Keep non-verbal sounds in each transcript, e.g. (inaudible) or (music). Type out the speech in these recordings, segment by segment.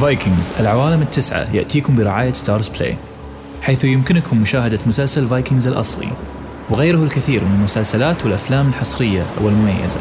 Vikings العوالم التسعة يأتيكم برعاية StarzPlay حيث يمكنكم مشاهدة مسلسل Vikings الأصلي وغيره الكثير من المسلسلات والأفلام الحصرية والمميزة.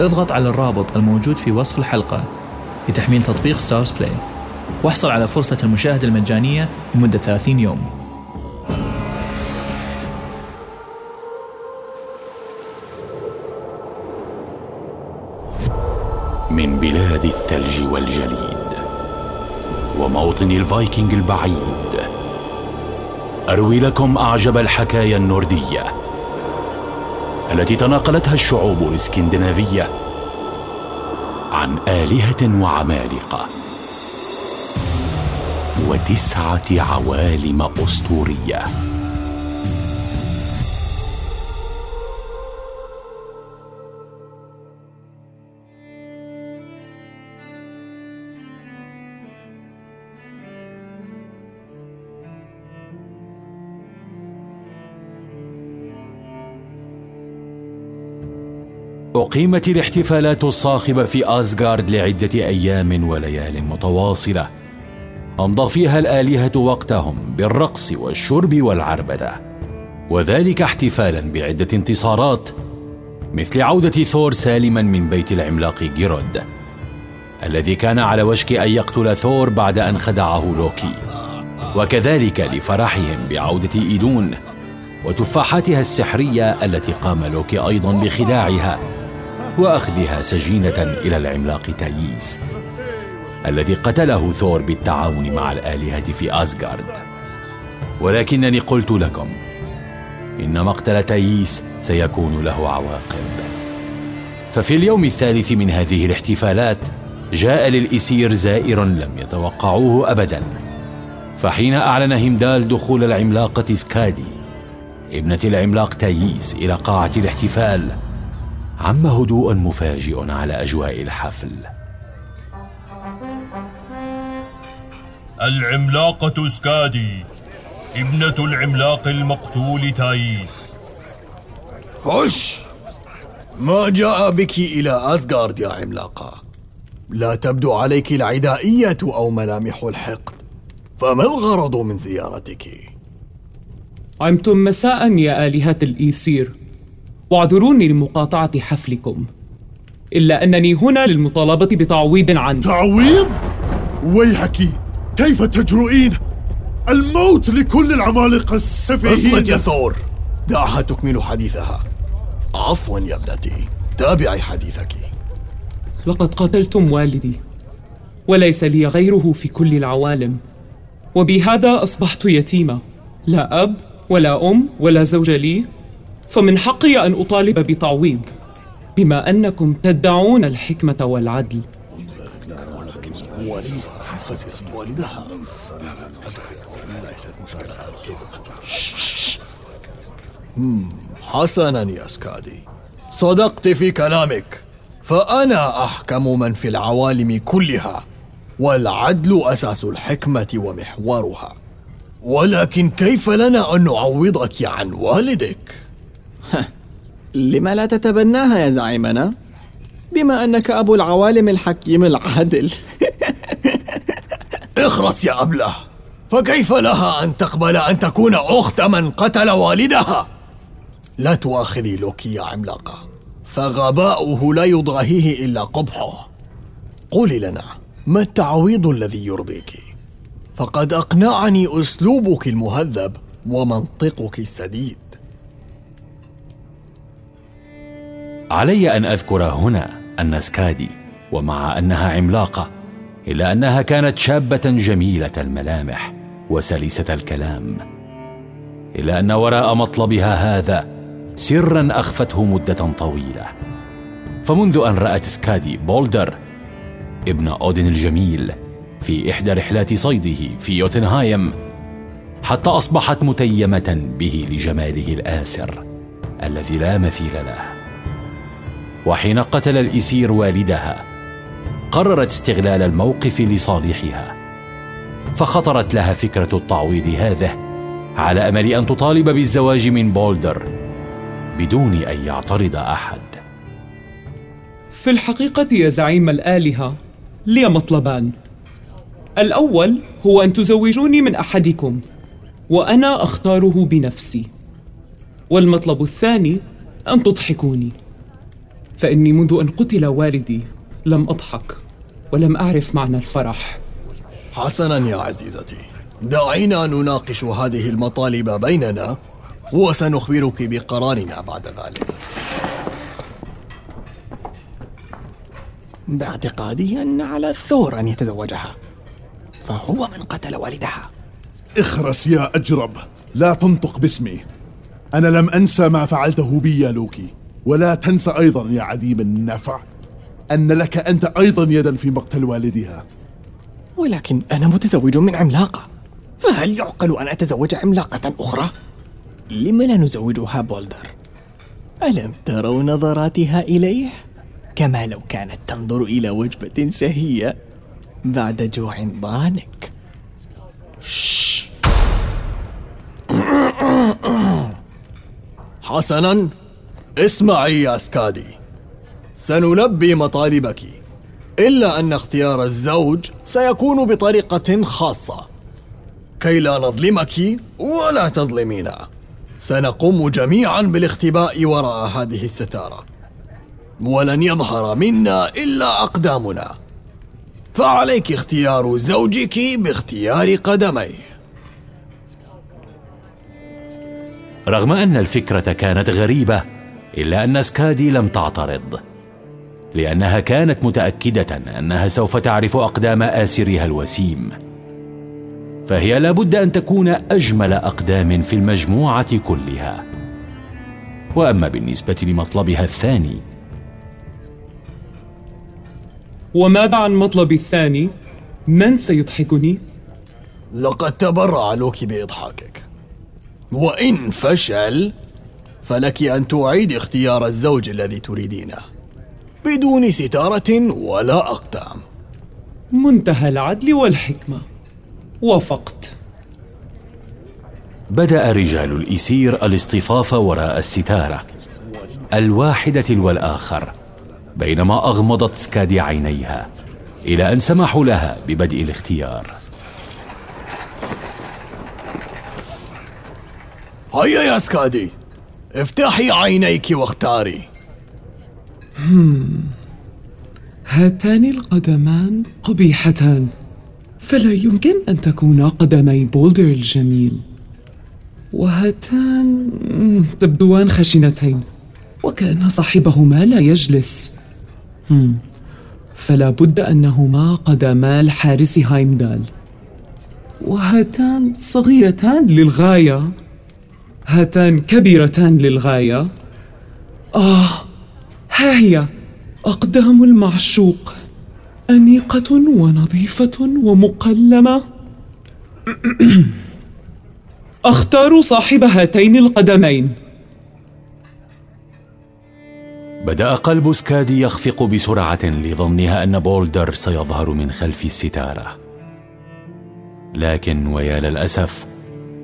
اضغط على الرابط الموجود في وصف الحلقة لتحميل تطبيق StarzPlay واحصل على فرصة المشاهدة المجانية لمدة 30 يوم. من بلاد الثلج والجليد وموطن الفايكنج البعيد. أروي لكم أعجب الحكايا النورديه التي تناقلتها الشعوب الإسكندنافية عن آلهة وعمالقة. وتسعة عوالم أسطورية. أقيمت الاحتفالات الصاخبة في آزغارد لعدة أيام وليال متواصلة. أمضى فيها الآلهة وقتهم بالرقص والشرب والعربدة وذلك احتفالا بعدة انتصارات مثل عودة ثور سالما من بيت العملاق جيرود الذي كان على وشك أن يقتل ثور بعد أن خدعه لوكي. وكذلك لفرحهم بعودة إيدون وتفاحاتها السحرية التي قام لوكي أيضا بخداعها. وأخذها سجينة إلى العملاق تياسي الذي قتله ثور بالتعاون مع الآلهة في اسغارد ولكنني قلت لكم إن مقتل تياسي سيكون له عواقب. ففي اليوم الثالث من هذه الاحتفالات جاء للإسير زائر لم يتوقعوه أبدا. فحين أعلن همدال دخول العملاقة سكادي ابنة العملاق تاييس إلى قاعة الاحتفال عم هدوء مفاجئ على أجواء الحفل. العملاقة سكادي ابنة العملاق المقتول تايس. هش! ما جاء بك إلى اسغارد يا عملاقة. لا تبدو عليك العدائية أو ملامح الحقد. فما الغرض من زيارتك؟ عمتم مساء يا آلهة الإيسير. واعذروني لمقاطعة حفلكم. إلا أنني هنا للمطالبة بتعويض عن تعويض؟ ويحك كيف تجرؤين؟ الموت لكل العمالقة السفيهين. اصمت يا ثور. دعها تكمل حديثها. عفوا يا ابنتي. تابعي حديثك. لقد قتلتم والدي وليس لي غيره في كل العوالم. وبهذا أصبحت يتيمة. لا أب ولا أم ولا زوج لي. فمن حقي أن أطالب بتعويض بما أنكم تدعون الحكمة والعدل. والدها حسنا يا سكادي. صدقت في كلامك. فأنا أحكم من في العوالم كلها والعدل أساس الحكمة ومحورها. ولكن كيف لنا أن نعوضك عن والدك؟ لما لا تتبناها يا زعيمنا؟ بما أنك أبو العوالم الحكيم العادل (laughs) اخرس يا أبلة فكيف لها أن تقبل أن تكون أخت من قتل والدها؟ لا تؤاخذي لوكي يا عملاقة فغباؤه لا يضاهيه إلا قبحه قولي لنا ما التعويض الذي يرضيك؟ فقد أقنعني أسلوبك المهذب ومنطقك السديد علي أن أذكر هنا أن سكادي ومع أنها عملاقة إلا أنها كانت شابة جميلة الملامح وسلسه الكلام. إلا أن وراء مطلبها هذا سرا أخفته مدة طويلة. فمنذ أن رأت سكادي بولدر ابن أودن الجميل في إحدى رحلات صيده في يوتنهايم حتى أصبحت متيمة به لجماله الآسر الذي لا مثيل له. وحين قتل الإسير والدها قررت استغلال الموقف لصالحها. فخطرت لها فكرة التعويض هذه على أمل أن تطالب بالزواج من بولدر بدون أن يعترض أحد. في الحقيقة يا زعيم الآلهة لي مطلبان. الأول هو أن تزوجوني من أحدكم وأنا أختاره بنفسي. والمطلب الثاني أن تضحكوني. فإني منذ أن قتل والدي لم أضحك ولم أعرف معنى الفرح. حسنا يا عزيزتي. دعينا نناقش هذه المطالب بيننا وسنخبرك بقرارنا بعد ذلك. باعتقادي أن على الثور أن يتزوجها فهو من قتل والدها. اخرس يا أجرب لا تنطق باسمي. أنا لم أنسى ما فعلته بي يا لوكي. ولا تنسى أيضا يا عديم النفع أن لك أنت أيضا يدا في مقتل والدها ولكن أنا متزوج من عملاقة فهل يعقل أن أتزوج عملاقة أخرى؟ لم لا نزوجها بولدر؟ ألم تروا نظراتها إليه؟ كما لو كانت تنظر إلى وجبة شهية بعد جوع ضانك (coughs) حسنا اسمعي يا سكادي سنلبي مطالبك. إلا أن اختيار الزوج سيكون بطريقة خاصة. كي لا نظلمك ولا تظلمينا. سنقوم جميعا بالاختباء وراء هذه الستارة. ولن يظهر منا إلا أقدامنا. فعليك اختيار زوجك باختيار قدميه. رغم أن الفكرة كانت غريبة إلا أن سكادي لم تعترض لأنها كانت متأكدة أنها سوف تعرف أقدام آسرها الوسيم فهي لابد أن تكون أجمل أقدام في المجموعة كلها وأما بالنسبة لمطلبها الثاني وماذا عن مطلبي الثاني؟ من سيضحكني؟ لقد تبرع لوكي بإضحاكك وإن فشل فلك أن تعيد اختيار الزوج الذي تريدينه. بدون ستارة ولا أقدام. منتهى العدل والحكمة. وافقت. بدأ رجال الإسير الاصطفاف وراء الستارة الواحدة تلو الآخر بينما أغمضت سكادي عينيها إلى أن سمحوا لها ببدء الاختيار. هيا يا سكادي! افتحي عينيك واختاري. هاتان القدمان قبيحتان. فلا يمكن أن تكونا قدمي بولدر الجميل. وهاتان تبدوان خشنتين. وكأن صاحبهما لا يجلس. فلا بد أنهما قدما الحارس هايمدال. وهاتان صغيرتان للغاية. هاتان كبيرتان للغاية؟ آه ها هي أقدام المعشوق أنيقة ونظيفة ومقلمة. (clears throat) أختار صاحب هاتين القدمين. بدأ قلب سكادي يخفق بسرعة لظنها أن بولدر سيظهر من خلف الستارة. لكن ويا للأسف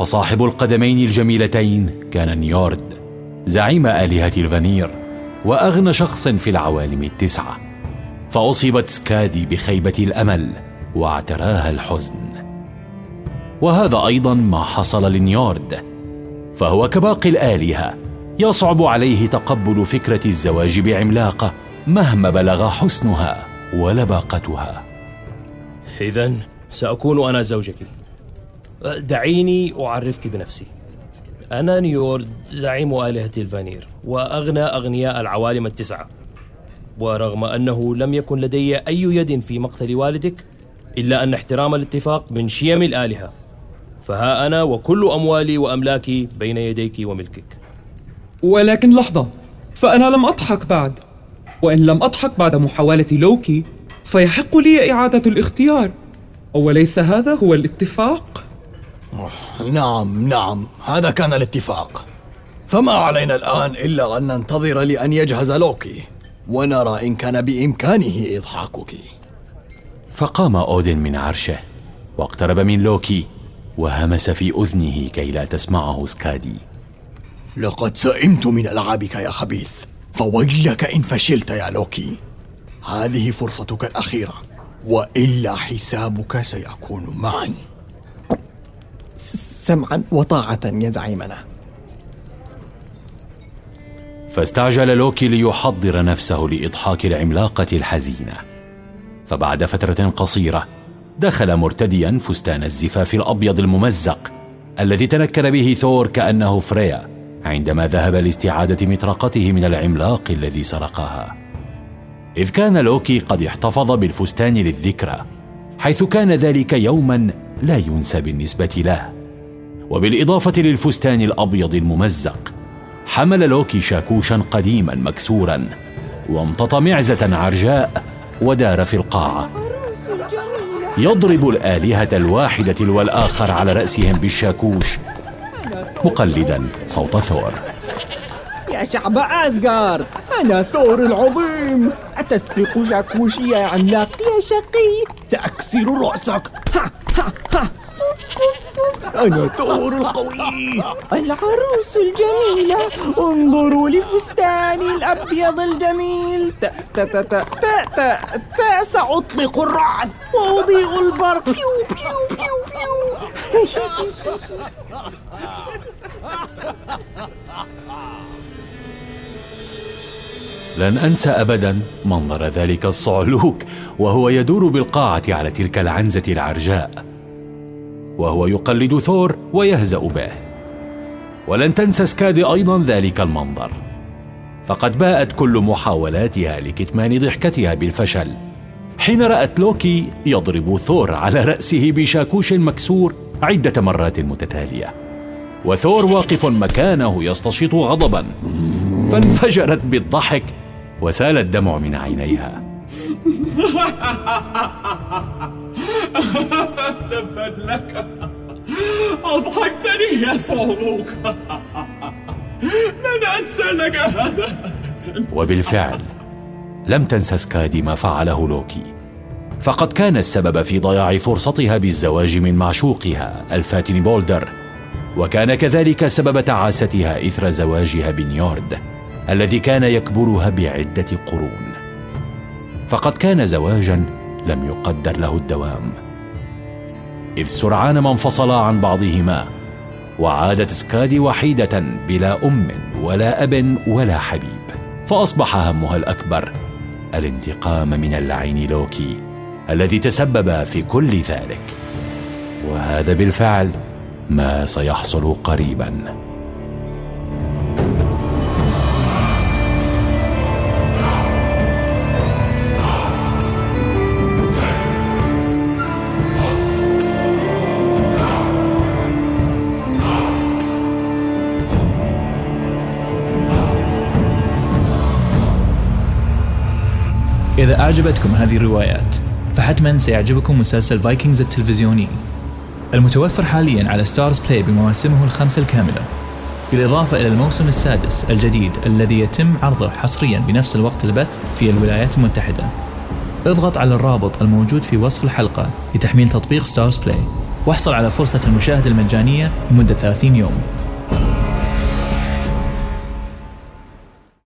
فصاحب القدمين الجميلتين كان نيورد زعيم آلهة الفانير وأغنى شخص في العوالم التسعة. فأصيبت سكادي بخيبة الأمل واعتراها الحزن. وهذا أيضا ما حصل لنيورد فهو كباقي الآلهة يصعب عليه تقبل فكرة الزواج بعملاقة مهما بلغ حسنها ولباقتها. إذا سأكون أنا زوجك. دعيني أعرفك بنفسي. أنا نيورد زعيم آلهة الفانير وأغنى أغنياء العوالم التسعة. ورغم أنه لم يكن لدي أي يد في مقتل والدك إلا أن احترام الاتفاق من شيم الآلهة. فها أنا وكل أموالي وأملاكي بين يديك وملكك. ولكن لحظة فأنا لم أضحك بعد. وإن لم أضحك بعد محاولة لوكي فيحق لي إعادة الاختيار. أوليس هذا هو الاتفاق؟ نعم نعم. هذا كان الاتفاق. فما علينا الآن إلا أن ننتظر لأن يجهز لوكي ونرى إن كان بإمكانه إضحاكك. فقام أودن من عرشه واقترب من لوكي وهمس في أذنه كي لا تسمعه سكادي. لقد سئمت من ألعابك يا خبيث فويلك إن فشلت يا لوكي. هذه فرصتك الأخيرة وإلا حسابك سيكون معي. سمعا وطاعة يا زعيمنا. فاستعجل لوكي ليحضر نفسه لإضحاك العملاقة الحزينة. فبعد فترة قصيرة دخل مرتديا فستان الزفاف الأبيض الممزق الذي تنكر به ثور كأنه فريا عندما ذهب لاستعادة مطرقته من العملاق الذي سرقها. إذ كان لوكي قد احتفظ بالفستان للذكرى حيث كان ذلك يوما لا ينسى بالنسبة له. وبالإضافة للفستان الأبيض الممزق حمل لوكي شاكوشا قديما مكسورا وامتطى معزة عرجاء ودار في القاعة. يضرب الآلهة الواحدة تلو الآخر على رأسهم بالشاكوش مقلدا صوت ثور. يا شعب أسغارد أنا ثور العظيم. أتسرق شاكوشي يا عملاق يا شقي؟ سأكسر رأسك. ها! أنا ثور القوي. العروس الجميلة. انظروا لفستاني الأبيض الجميل. تا تا تا تا تا تا, تا سأطلق الرعد. وأضيء البرق. بيو بيو بيو بيو. (laughs) لن أنسى ابدا منظر ذلك الصعلوك وهو يدور بالقاعة على تلك العنزة العرجاء. وهو يقلد ثور ويهزأ به. ولن تنسى سكادي أيضا ذلك المنظر. فقد باءت كل محاولاتها لكتمان ضحكتها بالفشل حين رأت لوكي يضرب ثور على رأسه بشاكوش مكسور عدة مرات متتالية. وثور واقف مكانه يستشيط غضبا. فانفجرت بالضحك وسال الدمع من عينيها. (laughs) تبت لك. أضحكتني يا صعلوك لن (laughs) أنسى لك هذا؟ وبالفعل لم تنسى سكادي ما فعله لوكي. فقد كان السبب في ضياع فرصتها بالزواج من معشوقها الفاتن بولدر. وكان كذلك سبب تعاستها إثر زواجها بنيورد. الذي كان يكبرها بعدة قرون. فقد كان زواجا لم يقدر له الدوام. إذ سرعان ما انفصلا عن بعضهما وعادت سكادي وحيدة بلا أم ولا أب ولا حبيب. فأصبح همها الأكبر الانتقام من اللعين لوكي الذي تسبب في كل ذلك. وهذا بالفعل ما سيحصل قريبا. إذا أعجبتكم هذه الروايات فحتما سيعجبكم مسلسل Vikings التلفزيوني. المتوفر حاليا على StarzPlay بمواسمه الخمسة الكاملة. بالإضافة إلى الموسم السادس الجديد الذي يتم عرضه حصريا بنفس الوقت البث في الولايات المتحدة. اضغط على الرابط الموجود في وصف الحلقة لتحميل تطبيق StarzPlay واحصل على فرصة المشاهدة المجانية لمدة 30 يوم.